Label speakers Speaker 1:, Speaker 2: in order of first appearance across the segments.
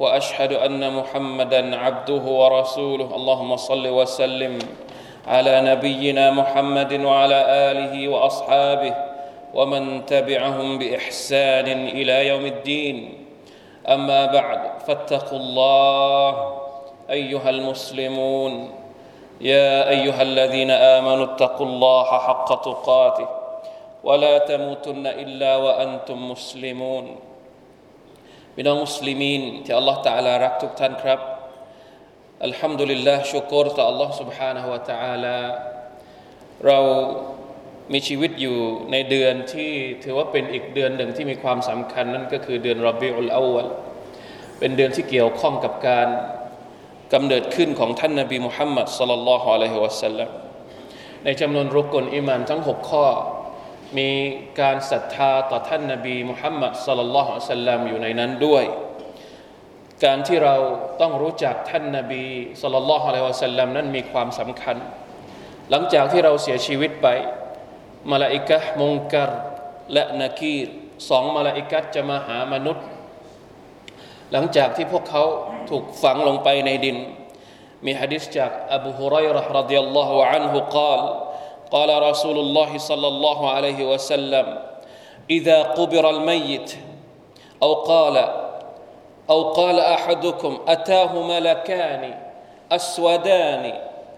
Speaker 1: وأشهد أن محمدا عبده ورسوله. اللهم صل وسلم على نبينا محمد وعلى آله وأصحابه ومن تبعهم بإحسان إلى يوم الدين. أما بعد فاتقوا الله أيها المسلمون. يا أيها الذين آمنوا اتقوا الله حق تقاته ولا تموتن إلا وأنتم مسلمون. พี่น้องมุสลิมีนที่อัลลอฮฺตะอาลารักทุกท่านครับอัลฮัมดุลิลลาห์ชุกรต่ออัลลอฮฺ سبحانه และ تعالى เรามีชีวิตอยู่ในเดือนที่ถือว่าเป็นอีกเดือนหนึ่งที่มีความสำคัญนั่นก็คือเดือนรอบิอุลอาวลเป็นเดือนที่เกี่ยวข้องกับการกำเนิดขึ้นของท่านนาบีมุฮัมมัดสัลลัลลอฮุอะลัยฮิวะสัลลัมในจำนวนรุกลอิมานทั้งหกข้อ มีการศรัทธาต่อท่านนาบีมุฮัมมัดสลลัลลอฮุสัลลัมอยู่ในนั้นด้วย การที่เราต้องรู้จักท่านนาบีสลลัลลอฮุอะลัยวะสัลลัมนั้นมีความสำคัญ หลังจากที่เราเสียชีวิตไปมาลาอิกะมุงกัรและนาคีรสองมาลาอิกะจะมาหามนุษย์ หลังจากที่พวกเขาถูกฝังลงไปในดิน มีฮะดิษจากอบูฮุไรร์รดิยัลลอฮุอันฮุกล่าว قال رسول الله صلى الله عليه وسلم إذا قبر الميت أو قال أو قال أحدكم أتاه ملكان أسودان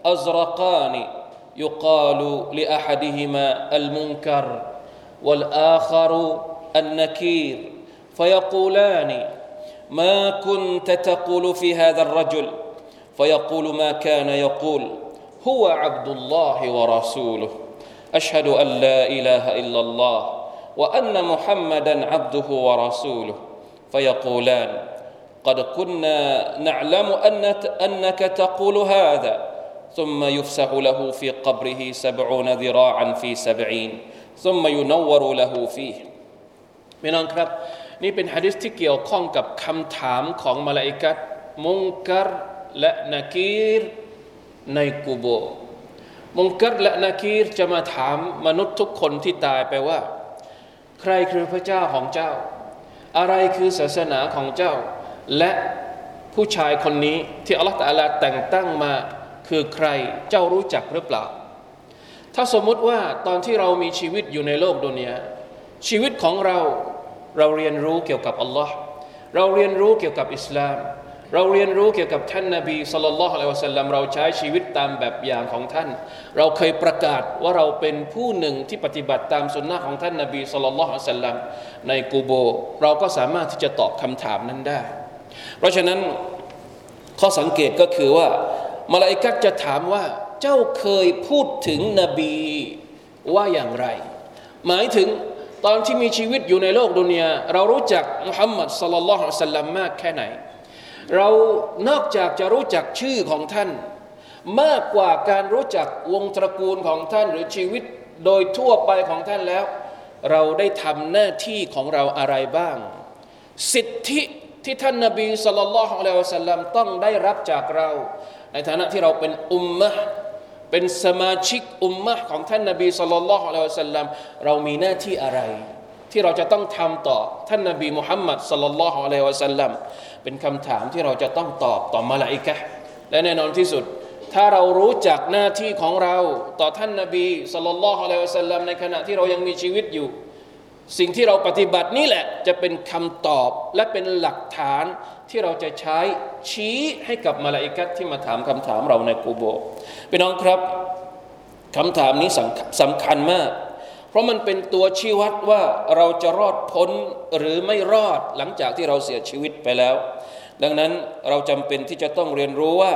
Speaker 1: أزرقان يقال لأحدهما المنكر والآخر النكير فيقولان ما كنت تقول في هذا الرجل؟ فيقول ما كان يقول. هو عبد الله ورسوله أشهد أن لا إله إلا الله وأن محمدا عبده ورسوله فيقولان قد كنا نعلم أنك تقول هذا ثم يفسح له في قبره سبعون ذراعا في سبعين ثم ينور له فيه พี่น้องครับ นี่เป็นฮะดิษที่เกี่ยวข้องกับคำถามของมาลาอิกัตมุงกัรและนากีร ในกูโบมุงกัรและนากีรจะมาถามมนุษย์ทุกคนที่ตายไปว่า ใครคือพระเจ้าของเจ้า อะไรคือศาสนาของเจ้า และผู้ชายคนนี้ที่อัลลอฮฺตะลาแต่งตั้งมาคือใครเจ้ารู้จักหรือเปล่า ถ้าสมมุติว่าตอนที่เรามีชีวิตอยู่ในโลกดุนยาชีวิตของเราเราเรียนรู้เกี่ยวกับอัลลอฮ์เราเรียนรู้เกี่ยวกับอิสลาม เราเรียนรู้เกี่ยวกับท่านนาบีสุลต่านละฮ์อะลัยวะสัลลัมเราใช้ชีวิตตามแบบอย่างของท่าน เราเคยประกาศว่าเราเป็นผู้หนึ่งที่ปฏิบัติตามสุนนะของท่านนาบีสุลต่านละฮ์อะสัลลัมในกูโบ เราก็สามารถที่จะตอบคำถามนั้นได้ เพราะฉะนั้นข้อสังเกตก็คือว่ามาลาอิกัตจะถามว่าเจ้าเคยพูดถึงนบีว่าอย่างไร หมายถึงตอนที่มีชีวิตอยู่ในโลกดุนยาเรารู้จักมุฮัมมัดสลลัลลอฮุอะลัยฮิสัลลัมมากแค่ไหน เรานอกจากจะรู้จักชื่อของท่าน มากกว่าการรู้จักวงตระกูลของท่านหรือชีวิตโดยทั่วไปของท่านแล้ว เราได้ทำหน้าที่ของเราอะไรบ้าง สิทธิที่ท่านนบีสุลต่านละฮ์อะลัยฮิสัลลัมต้องได้รับจากเรา ในฐานะที่เราเป็นอุมมะเป็นสมาชิกอุมมะของท่านนบีสุลต่านละฮ์อะลัยฮิสัลลัมเรามีหน้าที่อะไร ที่เราจะต้องทำต่อท่านนบีมุฮัมมัดสลลัลลอฮุอะลัยฮิวะสัลลัมเป็นคำถามที่เราจะต้องตอบต่อมาลาอิกะและแน่นอนที่สุด ถ้าเรารู้จักหน้าที่ของเราต่อท่านนบีสลลัลลอฮุอะลัยฮิวะสัลลัมในขณะที่เรายังมีชีวิตอยู่ สิ่งที่เราปฏิบัตินี่แหละจะเป็นคำตอบและเป็นหลักฐานที่เราจะใช้ชี้ให้กับมาลาอิกัตที่มาถามคำถามเราในกูโบพี่น้องครับคำถามนี้สำคัญมาก ราะมันเป็นตัวชี้วัดว่าเราจะรอดพ้นหรือไม่รอดหลังจากที่เราเสียชีวิตไปแล้ว ดังนั้นเราจำเป็นที่จะต้องเรียนรู้ว่า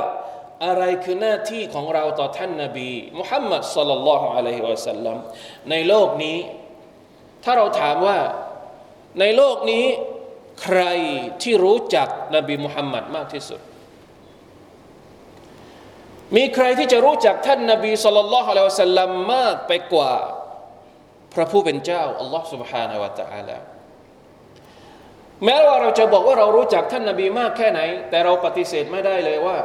Speaker 1: อะไรคือหน้าที่ของเราต่อท่านนาบีมุฮัมมัดสลลัลลอฮุอะลัยฮิวะสัลลัมในโลกนี้ ถ้าเราถามว่าในโลกนี้ใครที่รู้จักนบีมุฮัมมัดมากที่สุด มีใครที่จะรู้จักท่านนบีสุลต่านละฮ์อะลัยฮิวะสัลลัมมากไปกว่า พระผู้เป็นเจ้าอัลลอฮ์ سبحانه และ تعالى แม้ว่าเราจะบอกว่าเรารู้จักท่านนบีมากแค่ไหน แต่เราปฏิเสธไม่ได้เลยว่า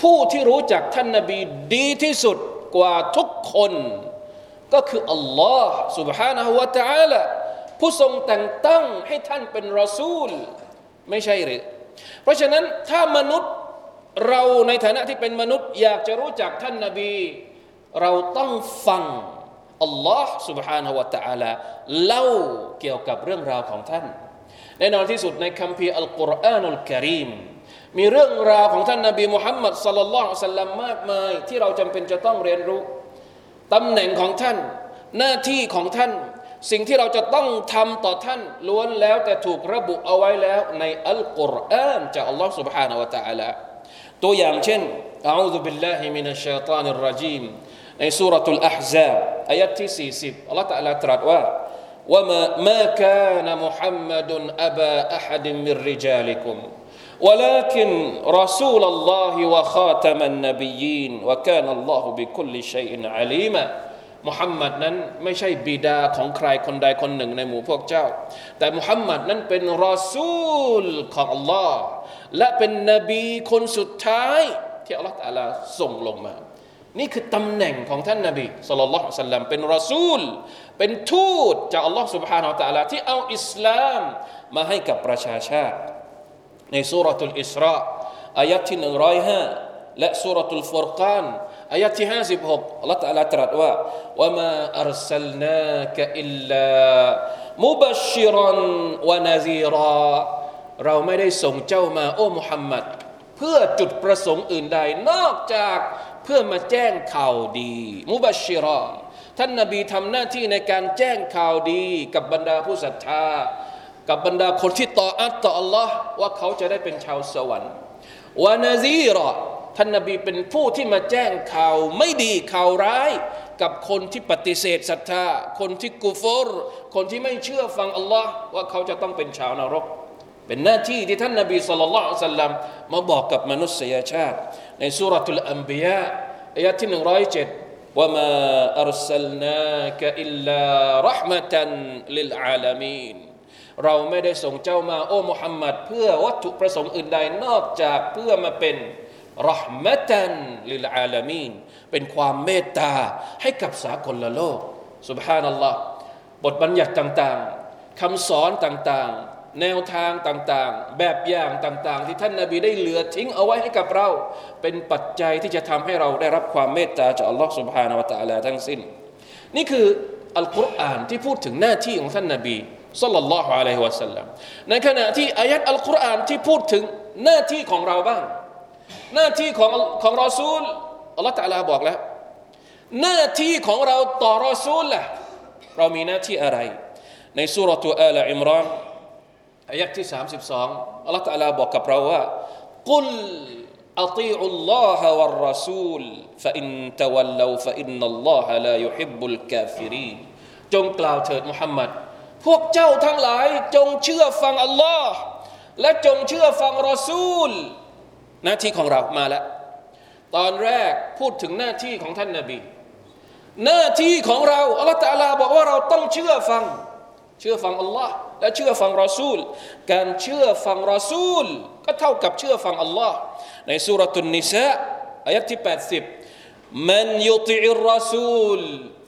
Speaker 1: ผู้ที่รู้จักท่านนบีดีที่สุดกว่าทุกคน ก็คืออัลลอฮ์ سبحانه และ تعالى ผู้ทรงแต่งตั้งให้ท่านเป็นรอซูล ไม่ใช่หรือ เพราะฉะนั้นถ้ามนุษย์เราในฐานะที่เป็นมนุษย์ อยากจะรู้จักท่านนาบี เราต้องฟัง อัลลอฮ์ سبحانه และ تعالى เล่าเกี่ยวกับเรื่องราวของท่านแน่นอนที่สุดในคัมภีร์อัลกุรอานอัลกิริมมีเรื่องราวของท่านนาบีมุฮัมมัดสัลลัลลอฮุสัลลัมมากมาย ที่เราจำเป็นจะต้องเรียนรู้ตำแหน่งของท่าน หน้าที่ของท่าน สิ่งที่เราจะต้องทำต่อท่านล้วนแล้วแต่ถูกระบุเอาไว้แล้ว ในอัลกุรอานจากอัลลอฮ์ سبحانه และ تعالى ตัวอย่างเช่นอาอูซุบิลลาฮิมินัชชัยฏานิรรจีมในสุรทูลอัฮซาบ อายะที่40อัลลอฮฺตะลาตรัสว่า وما ما كان محمد أبا أحد من رجالكم ولكن رسول الله وخاتم النبيين وكان الله بكل شيء عليما มุฮัมมัดนั้นไม่ใช่บิดาของใครคนใดคนหนึ่งในหมู่พวกเจ้า แต่มุฮัมมัดนั้นเป็นรอซูลของอัลลอฮ์และเป็นนบีคนสุดท้ายที่อัลลอฮฺตาลาส่งลงมา นี่คือตำแหน่งของท่านนาบีสุลต่านละสัลลัมเป็นรอซูล เป็นทูตจากอัลลอฮฺสุบฮานาอัลตะลาที่เอาอิสลามมาให้กับประชาชาติ ในสุรทูลอิสราอายะที่หนึ่งร้อยห้าและสุรทูลฟุรกานอายะที่ห้าสิบหกอัลลอฮฺตะลาตรัสว่าว่ามาอัลสลนากะอิลลามุบชิรันวะนาซีรอเราไม่ได้ส่งเจ้ามาโอ้มุฮัมมัดเพื่อจุดประสงค์อื่นใดนอกจาก เพื่อมาแจ้งข่าวดี มุบัชิรอท่านนาบีทำหน้าที่ในการแจ้งข่าวดี กับบรรดาผู้ศรัทธา กับบรรดาคนที่ต่ออัตต่ออัลลอฮ์ว่าเขาจะได้เป็นชาวสวรรค์วานาซีรอท่านนาบีเป็นผู้ที่มาแจ้งข่าวไม่ดีข่าวร้าย กับคนที่ปฏิเสธศรัทธา คนที่กุฟรคนที่ไม่เชื่อฟังอัลลอฮ์ว่าเขาจะต้องเป็นชาวนรก เป็นหน้าที่ที่ท่านนบีสุลต่านสัลลัมมาบอกกับมนุษยชาติ ในสุรทูลอัมบียะอายะที่หนึ่งร้อยเจ็ดว่ามาอัลสลนากอิลลารหมตันลิลอาลามีนเราไม่ได้ส่งเจ้ามาโอ้มุฮัมมัดเพื่อวัตถุประสงค์อื่นใดนอกจากเพื่อมาเป็นรหมตันลิลอาลามีนเป็นความเมตตาให้กับสากลโลก سبحان อัลลอฮ์บทบัญญัติต่างๆคำสอนต่างๆ แนวทางต่างๆ แบบอย่างต่างๆ ที่ท่านนาบีได้เหลือทิ้งเอาไว้ให้กับเรา เป็นปัจจัยที่จะทำให้เราได้รับความเมตตาจากอัลลอฮ์สุบฮานาวะตะอัลาทั้งสิ้น นี่คืออัลกุรอานที่พูดถึงหน้าที่ของท่านนาบีสัลลัลลอฮุอะลัยฮิวะสัลลัมในขณะที่อายัดอัลกุรอานที่พูดถึงหน้าที่ของเราบ้าง หน้าที่ของของรอซูลอัลลอฮ์ตะลาบอกแล้ว หน้าที่ของเราต่อรอซูลล่ะเรามีหน้าที่อะไร ในซูเราะฮ์อาลิอิมรอน อายะฮ์ที่ 32อัลลอฮฺตะลาบอกกับเราว่าقل أطيعوا الله والرسول فإن تولوا فإن الله لا يحب الكافرينจงกล่าวเถิดมุฮัมมัดพวกเจ้าทั้งหลายจงเชื่อฟังอัลลอฮ์และจงเชื่อฟังรอซูล หน้าที่ของเรามาแล้ว ตอนแรกพูดถึงหน้าที่ของท่านนาบี หน้าที่ของเราอัลลอฮฺตะลาบอกว่าเราต้องเชื่อฟัง เชื่อฟังอัลลอฮ์ และเชื่อฟังรอซูล การเชื่อฟังรอซูล ก็เท่ากับเชื่อฟังอัลลอฮ์ในสุรตุนนิสะอายะที่80มันยุติอิรรอซูล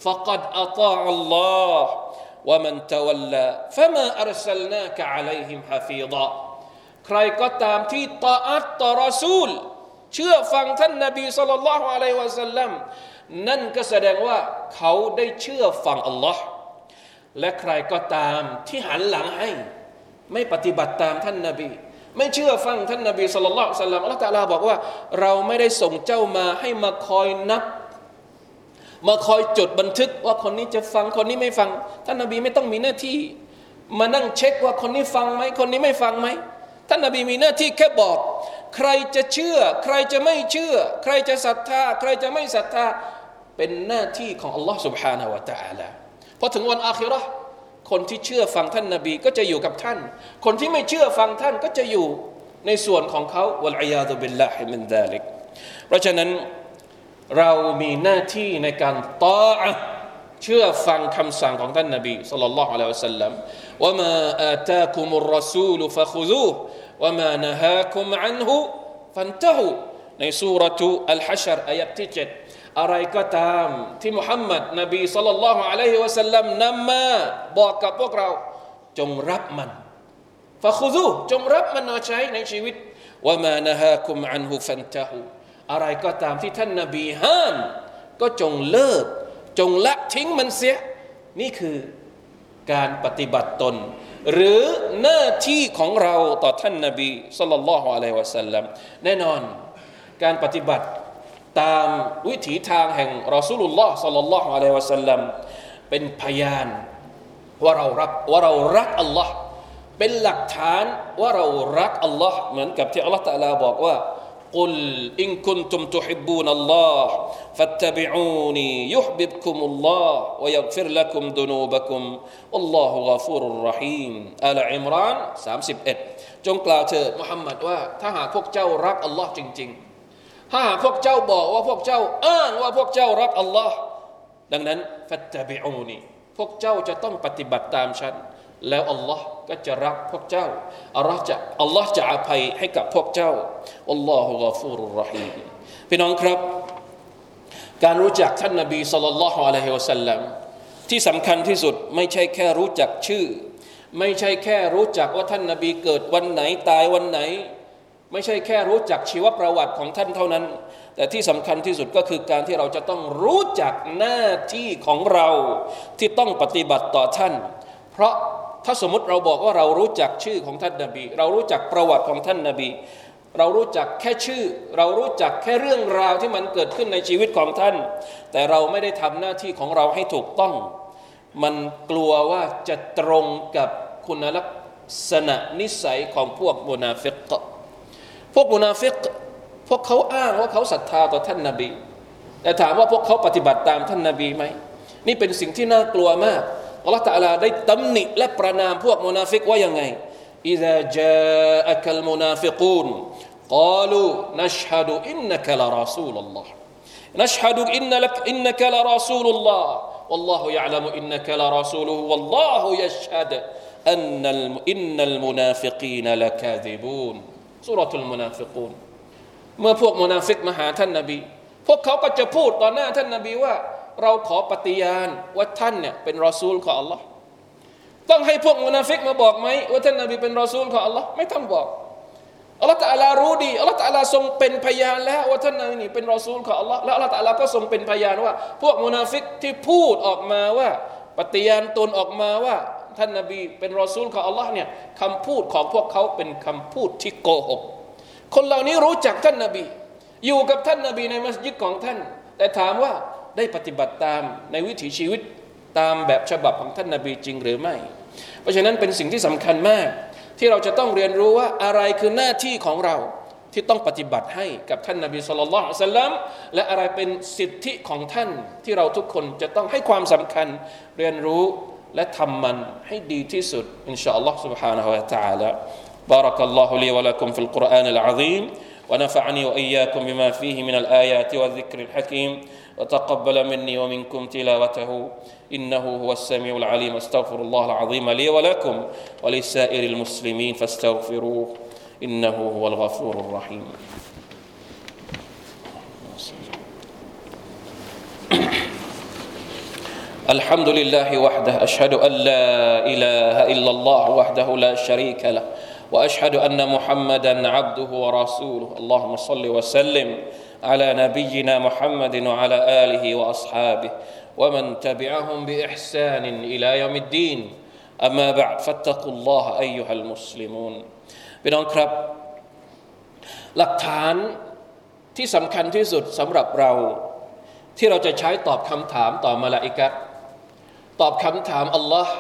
Speaker 1: فقد أطاع الله ومن تولى فما أرسلناك عليهم حفيظا ใครก็ตามที่ตาอัตต่อรอซูล เชื่อฟังท่านนบีสุลต่านละฮ์อะลัยวะสัลลัมนั่นก็แสดงว่าเขาได้เชื่อฟังอัลลอฮ์ และใครก็ตามที่หันหลังให้ ไม่ปฏิบัติตามท่านนาบี ไม่เชื่อฟังท่านนาบีสุลต่านสัลลัมอัลลอฮฺตาลาบอกว่า เราไม่ได้ส่งเจ้ามาให้มาคอยนับ มาคอยจดบันทึกว่าคนนี้จะฟังคนนี้ไม่ฟัง ท่านนาบีไม่ต้องมีหน้าที่ มานั่งเช็คว่าคนนี้ฟังไหมคนนี้ไม่ฟังไหมท่านนาบีมีหน้าที่แค่บอก ใครจะเชื่อ ใครจะไม่เชื่อ ใครจะศรัทธา ใครจะไม่ศรัทธา เป็นหน้าที่ของอัลลอฮ์ سبحانه และ تعالى พอถึงวันอาคิรอคนที่เชื่อฟังท่านนาบีก็จะอยู่กับท่าน คนที่ไม่เชื่อฟังท่านก็จะอยู่ในส่วนของเขาวัลอยาตุบิลลาฮิมินดาลิกเพราะฉะนั้นเรามีหน้าที่ในการตออเชื่อฟังคำสั่งของท่านนบีสัลลัลลอฮุอะลัยฮิวสัลลัมว่ามาอาตาคุมุรรสูลฟะคุซูว่ามานะฮาคุมอันฮุฟันตะฮูในสุรทูอัลฮัชรอายะที่เจ็ด อะไรก็ตามที่มุฮัมมัดนบีสัลลัลลอฮุอะลัยฮิวะสัลลัมนำมาบอกกับพวกเราจงรับมันฟะคุซูจงรับมันมาใช้ในชีวิตว่ามานะฮาคุมอันฮุฟันตะฮูอะไรก็ตามที่ท่านนบีห้าม ก็จงเลิก จงละทิ้งมันเสีย นี่คือการปฏิบัติตน หรือหน้าที่ของเราต่อท่านนบีสุลต่านละฮ์อะลัยวะสัลลัมแน่นอน การปฏิบัติ ตามวิถีทางแห่งรอสูลุลลอฮ์สัลลัลลอฮุอะลัยวะสัลลัมเป็นพยานว่าเรารักว่าเรารักอัลลอฮ์เป็นหลักฐานว่าเรารักอัลลอฮ์เหมือนกับที่อัลลอฮ์ตะลาบอกว่า قل إن كنتم تحبون الله فاتبعوني يحببكم الله ويغفر لكم ذنوبكم والله غفور رحيم آل عمران 31จงกล่าวเถิดมุฮัมมัดว่าถ้าหากพวกเจ้ารักอัลลอฮ์จริงๆ ถ้าหากพวกเจ้าบอกว่าพวกเจ้าอ้างว่าพวกเจ้ารักอัลลอฮ์ดังนั้นฟัตตบิอูนีพวกเจ้าจะต้องปฏิบัติตามฉัน แล้วอัลลอฮ์ก็จะรักพวกเจ้าอัลลอฮ์จะอัลลอฮ์จะอภัยให้กับพวกเจ้าอัลลอฮฺกาฟูรุรรหีมพี่น้องครับ การรู้จักท่านนบีสุลต่านละฮ์อะลัยฮิวสัลลัมที่สำคัญที่สุดไม่ใช่แค่รู้จักชื่อ ไม่ใช่แค่รู้จักว่าท่านนบีเกิดวันไหนตายวันไหน ไม่ใช่แค่รู้จักชีวประวัติของท่านเท่านั้น แต่ที่สำคัญที่สุดก็คือการที่เราจะต้องรู้จักหน้าที่ของเราที่ต้องปฏิบัติต่อท่าน เพราะถ้าสมมติเราบอกว่าเรารู้จักชื่อของท่านนาบี เรารู้จักประวัติของท่านนาบี เรารู้จักแค่ชื่อ เรารู้จักแค่เรื่องราวที่มันเกิดขึ้นในชีวิตของท่าน แต่เราไม่ได้ทำหน้าที่ของเราให้ถูกต้อง มันกลัวว่าจะตรงกับคุณลักษณะนิสัยของพวกมุนาฟิก พวกมุนาฟิกพวกเขาอ้างว่าเขาศรัทธาต่อท่านนาบี แต่ถามว่าพวกเขาปฏิบัติตามท่านนาบีไหมนี่เป็นสิ่งที่น่ากลัวมากอัลลอฮฺตะลาได้ตำหนิและประนามพวกมุนาฟิกว่ายังไง إذا جاءك المنافقون قالوا نشهد إنك لرسول الله نشهد إن لك إنك لرسول الله والله يعلم إنك لرسوله والله يشهد أن إن المنافقين لكاذبون سورة المنافقونเมื่อพวกมุนาฟิกมาหาท่านนาบี พวกเขาก็จะพูดต่อหน้าท่านนาบีว่า เราขอปฏิญาณว่าท่านเนี่ยเป็นรอซูลของอัลลอฮ์ต้องให้พวกมุนาฟิกมาบอกไหมว่าท่านนาบีเป็นรอซูลของอัลลอฮ์ไม่ต้องบอกอัลลอฮ์ตาลารู้ดีอัลลอฮ์ตาลาทรงเป็นพยานแล้วว่าท่านนาบีนี่เป็นรอซูลของอัลลอฮ์และอัลลอฮ์ตาลาก็ทรงเป็นพยานว่า พวกมุนาฟิกที่พูดออกมาว่า ปฏิญาณตนออกมาว่า ท่านนบีเป็นรอซูลของอัลลอฮ์เนี่ยคำพูดของพวกเขาเป็นคำพูดที่โกหก คนเหล่านี้รู้จักท่านนบี อยู่กับท่านนบีในมัสยิดของท่าน แต่ถามว่าได้ปฏิบัติตามในวิถีชีวิตตามแบบฉบับของท่านนาบีจริงหรือไม่ เพราะฉะนั้นเป็นสิ่งที่สำคัญมาก ที่เราจะต้องเรียนรู้ว่าอะไรคือหน้าที่ของเราที่ต้องปฏิบัติให้กับท่านนาบีสุลต่านสัลลัมและอะไรเป็นสิทธิของท่านที่เราทุกคนจะต้องให้ความสำคัญเรียนรู้ และทำมันให้ดีที่สุดอินชาอัลลอฮ์ سبحانه และ تعالى بارك الله لي ولكم في القرآن العظيم ونفعني وإياكم بما فيه من الآيات والذكر الحكيم وتقبل مني ومنكم تلاوته انه هو السميع العليم استغفر الله العظيم لي ولكم ولسائر المسلمين فاستغفروه انه هو الغفور الرحيم الحمد لله وحده اشهد ان لا اله الا الله وحده لا شريك له واشهد ان محمدا عبده ورسوله اللهم صل وسلم على نبينا محمد وعلى اله واصحابه ومن تبعهم باحسان الى يوم الدين اما بعد فاتقوا الله ايها المسلمون พี่น้องครับ หลักฐานที่สำคัญที่สุดสำหรับเรา ที่เราจะใช้ตอบคำถามต่อมาลาอิกะ ตอบคำถามอัลลอฮ์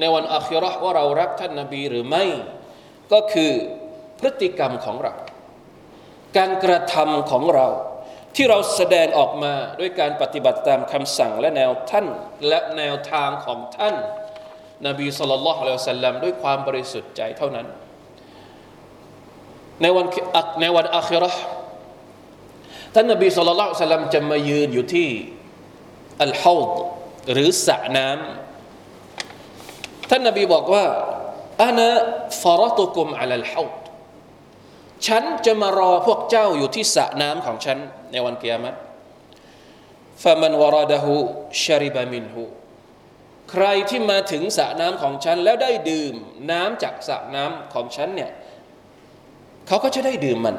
Speaker 1: ในวันอัคราว่าเรารักท่านนาบีหรือไม่ ก็คือพฤติกรรมของเรา การกระทำของเรา ที่เราแสดงออกมาด้วยการปฏิบัติตามคำสั่งและแนวท่านและแนวทางของท่านนบีสุลต่านละฮ์อัลสัลลัมด้วยความบริสุทธิ์ใจเท่านั้น ในวันในวันอาคิรอท่านนบีสุลต่านสัลลัมจะมายืนอยู่ที่อัลฮาวด หรือสระน้ำท่านนบีบอกว่าอานะฟารตุกุมอัลลฮาวดฉันจะมารอพวกเจ้าอยู่ที่สระน้ำของฉัน ในวันเกียรติฟะมันวรดะฮูชริบะมินฮูใครที่มาถึงสระน้ำของฉัน แล้วได้ดื่มน้ำจากสระน้ำของฉันเนี่ยเขาก็จะได้ดื่มมัน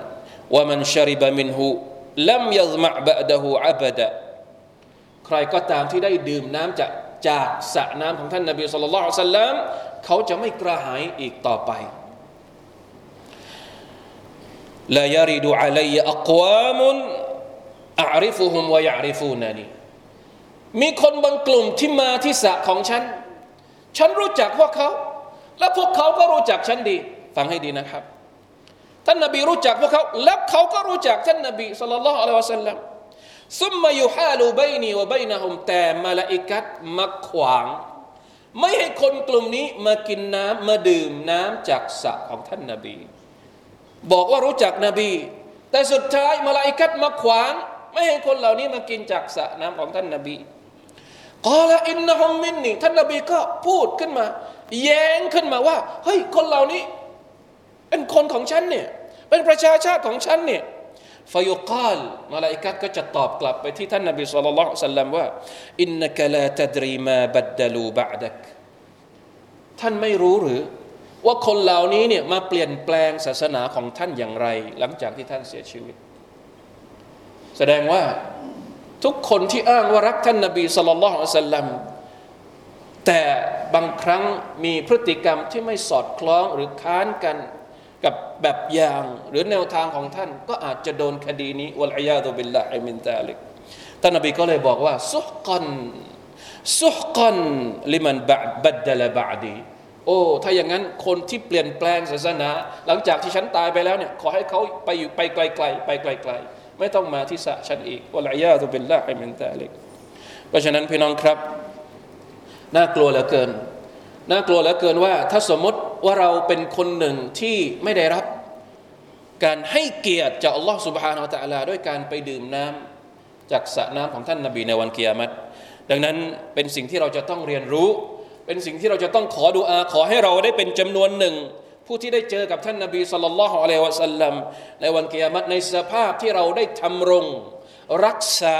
Speaker 1: ว่ามันชริบะมินฮูลัมยัซมะบะดะฮูอับดะ ใครก็ตามที่ได้ดื่มน้ำจากจากสระน้ำของท่านนาบีสุลต่านสัลลัมเขาจะไม่กระหายอีกต่อไปลายริดูอัลัยอักวามุนอาริฟุฮุมวะยาริฟูนานีคนบางกลุ่มที่มาที่สระของฉัน ฉันรู้จักพวกเขา และพวกเขาก็รู้จักฉันดี ฟังให้ดีนะครับ ท่านนาบีรู้จักพวกเขา และเขาก็รู้จักท่านนาบีสุลต่านละอัลลอฮฺสัลลัม ซุมมายุฮาลูบนีวะบนะฮุมแต่มาลาอิกัดมาขวาง ไม่ให้คนกลุ่มนี้มากินน้ำมาดื่มน้ำจากสระของท่านนบี บอกว่ารู้จักนบี แต่สุดท้ายมาลาอิกัดมาขวาง ไม่ให้คนเหล่านี้มากินจากสระน้ำของท่านนบีقال إنهم منيท่านนบีก็พูดขึ้นมา แย้งขึ้นมาว่าเฮ้ยคนเหล่านี้ เป็นคนของฉันเนี่ยเป็นประชาชาติของฉันเนี่ย فيقال มลาอิกะฮ์ก็จะตอบกลับไปที่ท่านนบีصلى الله عليه وسلمว่าإنك لا تدري ما بدلوا بعدكท่านไม่รู้หรือ ว่าคนเหล่านี้เนี่ยมาเปลี่ยนแปลงศาสนาของท่านอย่างไร หลังจากที่ท่านเสียชีวิต แสดงว่าทุกคนที่อ้างว่ารักท่านนบีصلى الله عليه وسلمแต่บางครั้งมีพฤติกรรมที่ไม่สอดคล้องหรือค้านกัน กับแบบอย่างหรือแนวทางของท่าน ก็อาจจะโดนคดีนี้والعياذ بالله من ذلكท่านนบีก็เลยบอกว่าسحقا سحقا لمن بدل بعديโอ้ถ้าอย่างนั้นคนที่เปลี่ยนแปลงศาสนา หลังจากที่ฉันตายไปแล้วเนี่ยขอให้เขาไปอยู่ไปไกลๆไปไกลๆไม่ต้องมาที่สะฉันอีกวลอยาตุบิลลาฮิมินตาลิกเพราะฉะนั้นพี่น้องครับ น่ากลัวเหลือเกิน น่ากลัวเหลือเกินว่า ถ้าสมมติว่าเราเป็นคนหนึ่งที่ไม่ได้รับ การให้เกียรติจากอัลลอฮฺสุบฮานาอัลลอฮ์ด้วยการไปดื่มน้ำจากสระน้ำของท่านนาบีในวันเกียรติดังนั้นเป็นสิ่งที่เราจะต้องเรียนรู้ เป็นสิ่งที่เราจะต้องขอดุอาขอให้เราได้เป็นจำนวนหนึ่ง ผู้ที่ได้เจอกับท่านนาบีสุลต่านละฮ์อะลัยวะสัลลัมในวันเกียรติในสภาพที่เราได้ทำรง รักษา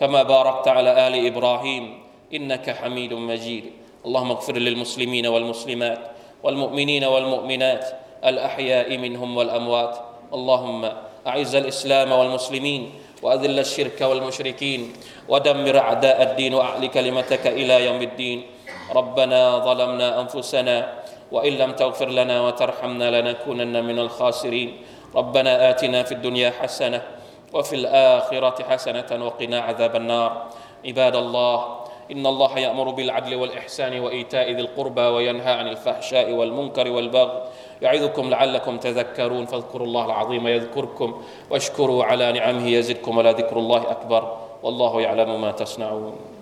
Speaker 1: كما باركت على آل إبراهيم إنك حميد مجيد. اللهم اغفر للمسلمين والمسلمات والمؤمنين والمؤمنات الأحياء منهم والأموات. اللهم أعز الإسلام والمسلمين وأذل الشرك والمشركين ودمر أعداء الدين وأعل كلمتك إلى يوم الدين. ربنا ظلمنا أنفسنا وإن لم تغفر لنا وترحمنا لنكونن من الخاسرين. ربنا آتنا في الدنيا حسنة وفي الآخرة حسنة وقنا عذاب النار. عباد الله إن الله يأمر بالعدل والإحسان وإيتاء ذي القربى وينهى عن الفحشاء والمنكر والبغي يعظكم لعلكم تذكرون فاذكروا الله العظيم يذكركم واشكروا على نعمه يزدكم ولا ذكر الله أكبر. والله يعلم ما تصنعون.